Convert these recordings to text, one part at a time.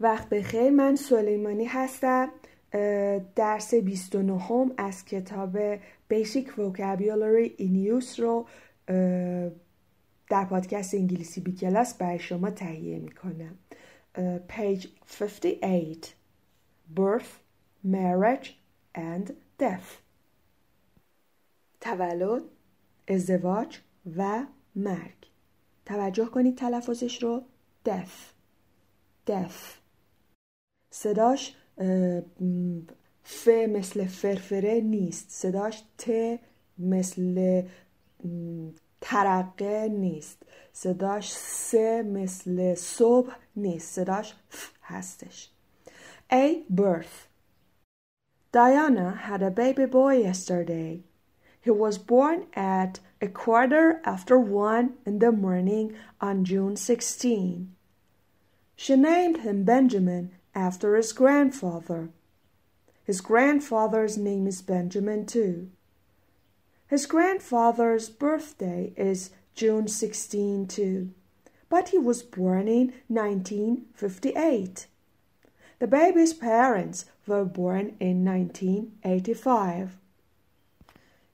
وقت بخیر من سلیمانی هستم درس 29 هم از کتاب Basic Vocabulary in Use رو در پادکست انگلیسی بی کلاس برای شما تهیه می کنم page 58 birth marriage and death. تولد ازدواج و مرگ. توجه کنید تلفظش رو. Death. Death. صداش ف مثل فرفره نیست صداش ت مثل ترقه نیست صداش س مثل صبح نیست صداش ف هستش A birth Diana had a baby boy yesterday. He was born at a quarter after one in the morning on June 16. She named him Benjamin after his grandfather. His grandfather's name is Benjamin too. His grandfather's birthday is June 16 too, but he was born in 1958. The baby's parents were born in 1985.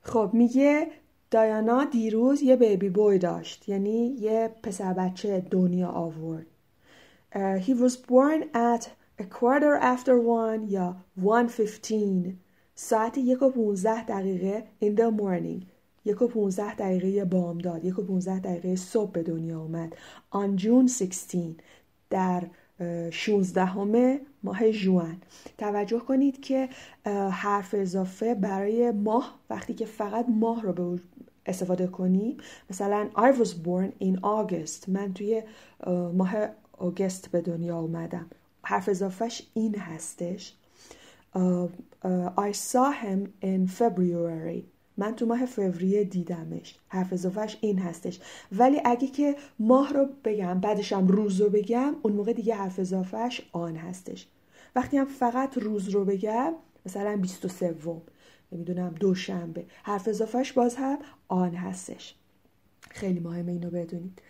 خب میگه دایانا دیروز یه بیبی بوی داشت یعنی یه پسر بچه دنیا آورد. Uh, he was born at a quarter after one یا 1.15 ساعت یک و 15 دقیقه in the morning. یک و 15 دقیقه بامداد. یک و 15 دقیقه صبح به دنیا اومد on June 16 در 16 همه ماه جوان. توجه کنید که حرف اضافه برای ماه وقتی که فقط ماه رو به استفاده کنیم. مثلا I was born in August. من توی ماه آگست به دنیا اومدم حرف اضافهش این هستش. uh, uh, I saw him in February. من تو ماه فوریه دیدمش. حرف اضافهش این هستش. ولی اگه که ماه رو بگم بعدشم روز رو بگم اون موقع دیگه حرف اضافهش آن هستش. وقتی هم فقط روز رو بگم مثلا 23 نمی‌دونم دوشنبه حرف اضافهش باز هم آن هستش. خیلی مهمه اینو بدونید.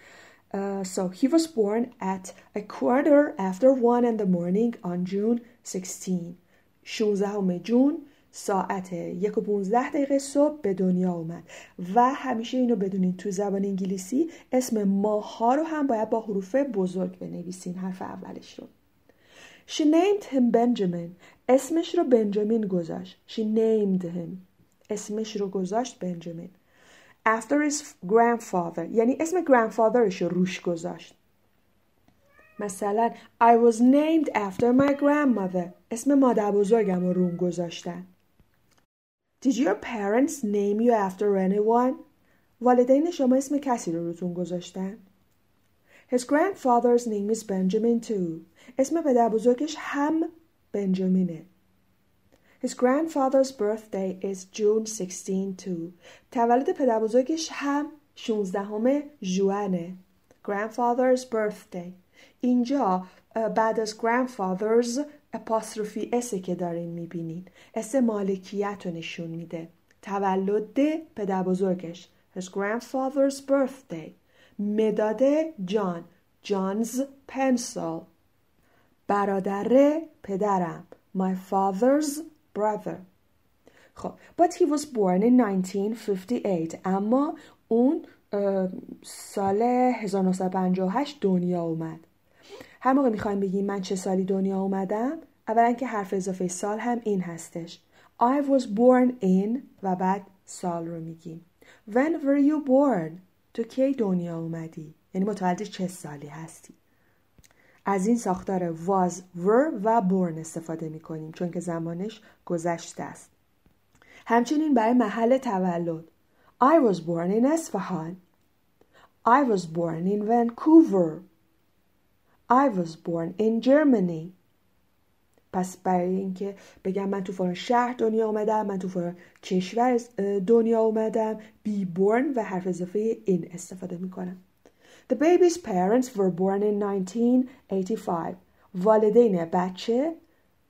Uh, so he was born at a quarter after one in the morning on June 16. 16 جون ساعت یک و 15 دقیقه صبح به دنیا اومد و همیشه اینو بدونید تو زبان انگلیسی اسم ماه ها رو هم باید با حروف بزرگ بنویسین حرف اولش رو. She named him Benjamin. اسمش رو بنجامین گذاشت. She named him. اسمش رو گذاشت بنجامین. After his grandfather یعنی اسم grandfatherش رو روش گذاشت مثلا I was named after my grandmother اسم مادر بزرگم رو روم گذاشتن Did your parents name you after anyone? والدین شما اسم کسی رو روتون گذاشتن؟ His grandfather's name is Benjamin too. اسم پدر بزرگش هم بنجامینه. His grandfather's birthday is June 16 too. تولد پدر بزرگش هم 16 ژوئنه. Grandfather's birthday. اینجا بعد از grandfather's اپاستروفی اسه که دارین می‌بینین. اس مالکیت رو نشون میده. تولد پدر بزرگش. His grandfather's birthday. مداد جان. جانز پنسل برادر پدرم. My father's brother خب but he was born in 1958 اما اون سال 1958 دنیا اومد هر موقع می‌خوایم بگیم من چه سالی دنیا اومدم اولا که حرف اضافه سال هم این هستش I was born in و بعد سال رو میگیم When were you born? تو کی دنیا اومدی؟ یعنی متولد چه سالی هستی؟ از این ساختار was, were و born استفاده می‌کنیم چون که زمانش گذشته است. همچنین برای محل تولد I was born in Esfahan. I was born in Vancouver. I was born in Germany. پس برای اینکه بگم من تو فلان شهر دنیا آمدم من تو فلان کشور دنیا آمدم be born و حرف اضافه این استفاده می‌کنم The baby's parents were born in 1985 والدین بچه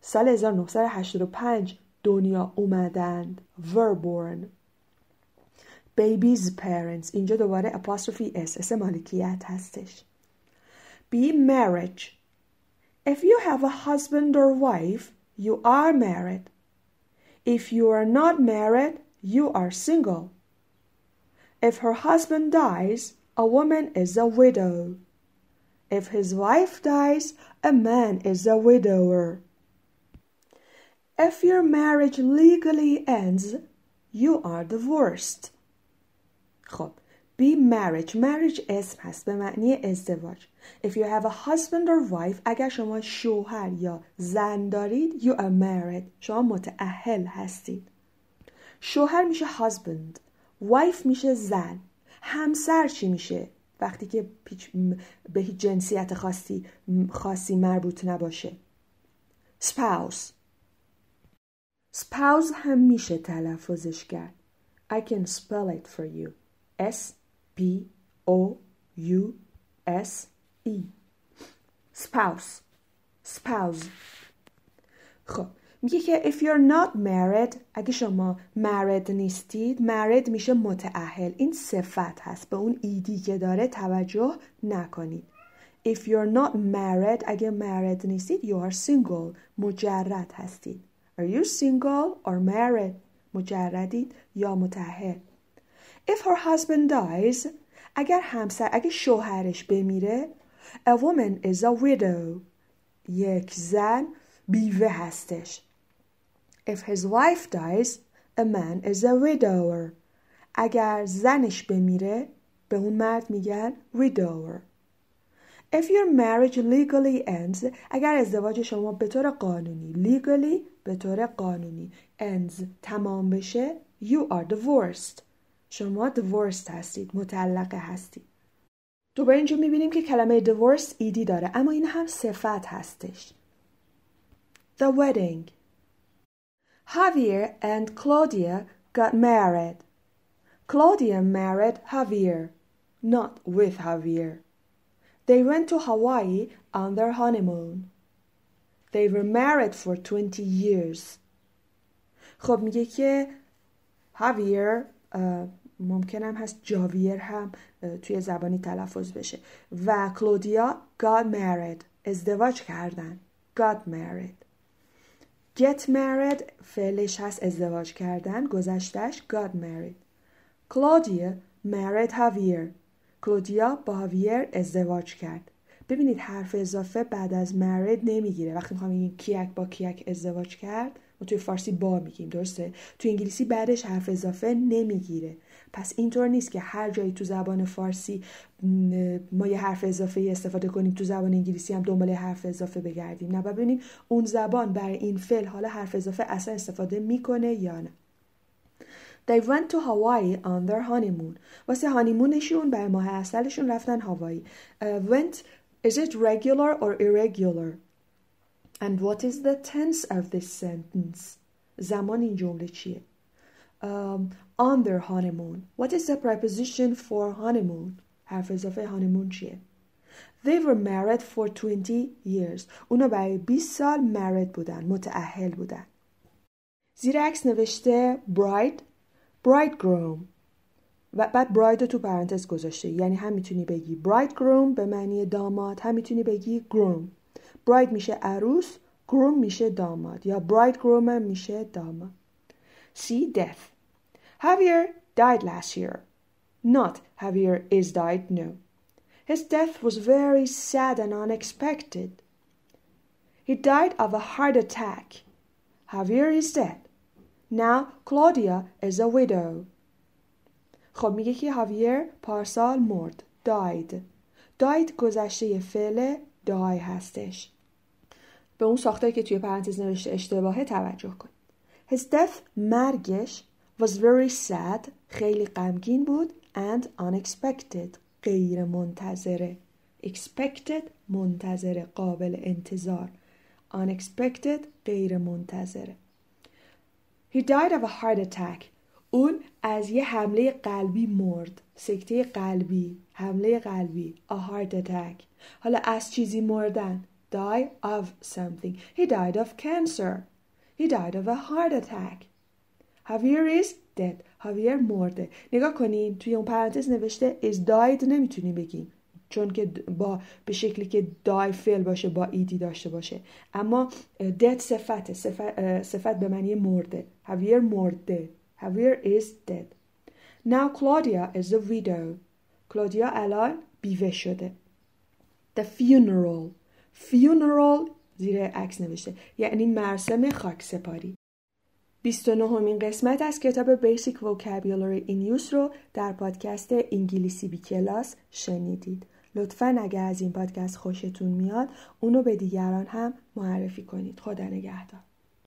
سال 1985 دنیا اومدند were born baby's parents اینجا دوباره apostrophe s اس مالکیت هستش be marriage If you have a husband or wife, you are married. If you are not married, you are single. If her husband dies, a woman is a widow. If his wife dies, a man is a widower. If your marriage legally ends, you are divorced. خب be marriage marriage اسم هست به معنی ازدواج if you have a husband or wife اگر شما شوهر یا زن دارید you are married شما متأهل هستید شوهر میشه husband wife میشه زن همسر چی میشه؟ وقتی که به هیچ جنسیت خاصی خاصی مربوط نباشه. Spouse. Spouse هم میشه تلفظش کرد. I can spell it for you. S P O U S E. Spouse. Spouse. خب میگه که if you're not married اگه شما married نیستید married میشه متعهل این صفت هست. به اون ایدی که داره توجه نکنید. If you're not married اگه married نیستید you are single. مجرد هستید. Are you single or married مجردید یا متعهل if her husband dies اگر همسر اگه شوهرش بمیره a woman is a widow. یک زن بیوه هستش. If his wife dies, a man is a widower. اگر زنش بمیره به اون مرد میگن widower. If your marriage legally ends اگر ازدواج شما به طور قانونی legally به طور قانونی ends تمام بشه you are divorced شما divorced هستید مطلقه هستید دوباره اینجا می‌بینیم که کلمه divorced ایدی داره اما این هم صفت هستش The wedding Javier and Claudia got married. Claudia married Javier, not with Javier. They went to Hawaii on their honeymoon. They were married for 20 years. خب میگه که هاویر ممکنم هست جاویر هم توی زبانی تلفظ بشه و کلودیا got married ازدواج کردن got married get married فعلش هست ازدواج کردن گذشتش got married. Claudia married Javier. کلودیا با هاویر ازدواج کرد. ببینید حرف اضافه بعد از married نمی‌گیره. وقتی می‌خوام بگیم کیک با کیک ازدواج کرد ما توی فارسی با میگیم درسته؟ توی انگلیسی بعدش حرف اضافه نمی‌گیره. پس اینطور نیست که هر جایی تو زبان فارسی ما یه حرف اضافه استفاده کنیم تو زبان انگلیسی هم دنبال حرف اضافه بگردیم نه ببینیم اون زبان برای این فعل حالا حرف اضافه اصلا استفاده می‌کنه یا نه They went to Hawaii on their honeymoon. واسه هانیمونشون برای ماه اصلشون رفتن هاوایی. Uh, went, is it regular or irregular? And what is the tense of this sentence? زمان این جمله چیه؟ Um, on their honeymoon. What is the preposition for honeymoon? حرف اضافه honeymoon چیه؟ They were married for 20 years. اونا برای 20 سال married بودن. متعهل بودن. زیر عکس نوشته bride, bridegroom. و بعد bride تو پرانتز گذاشته. یعنی هم می‌تونی بگی bridegroom به معنی داماد. هم می‌تونی بگی groom. bride میشه عروس. groom میشه داماد. یا bridegroom میشه داماد. See death. Javier died last year. Not Javier is died, no. His death was very sad and unexpected. He died of a heart attack. Javier is dead. Now Claudia is a widow. خب میگه که هاویر پارسال مرد. died. died گذشته فعل die هستش. به اون ساختاری که توی پرانتز نوشته اشتباهه توجه کن. His death مرگش was very sad خیلی غمگین بود and unexpected غیر منتظره expected منتظره قابل انتظار unexpected غیر منتظره He died of a heart attack اون از یه حمله قلبی مرد سکته قلبی حمله قلبی a heart attack حالا از چیزی مردن die of something he died of cancer He died of a heart attack. Javier is dead. Javier مرده. نگاه کنین توی اون پرانتز نوشته is died نمی‌تونیم بگیم. چون که با به شکلی که دای فعل باشه با ایدی داشته باشه اما dead صفت صفت, به معنی مرده Javier مرده Javier is dead. Now Claudia is a widow. کلودیا الان بیوه شده The funeral. Funeral زیر عکس نوشته یعنی مراسم خاک سپاری 29 همین قسمت از کتاب Basic Vocabulary in Use رو در پادکست انگلیسی بی کلاس شنیدید. لطفا اگر از این پادکست خوشتون میاد اونو به دیگران هم معرفی کنید. خدا نگهدار.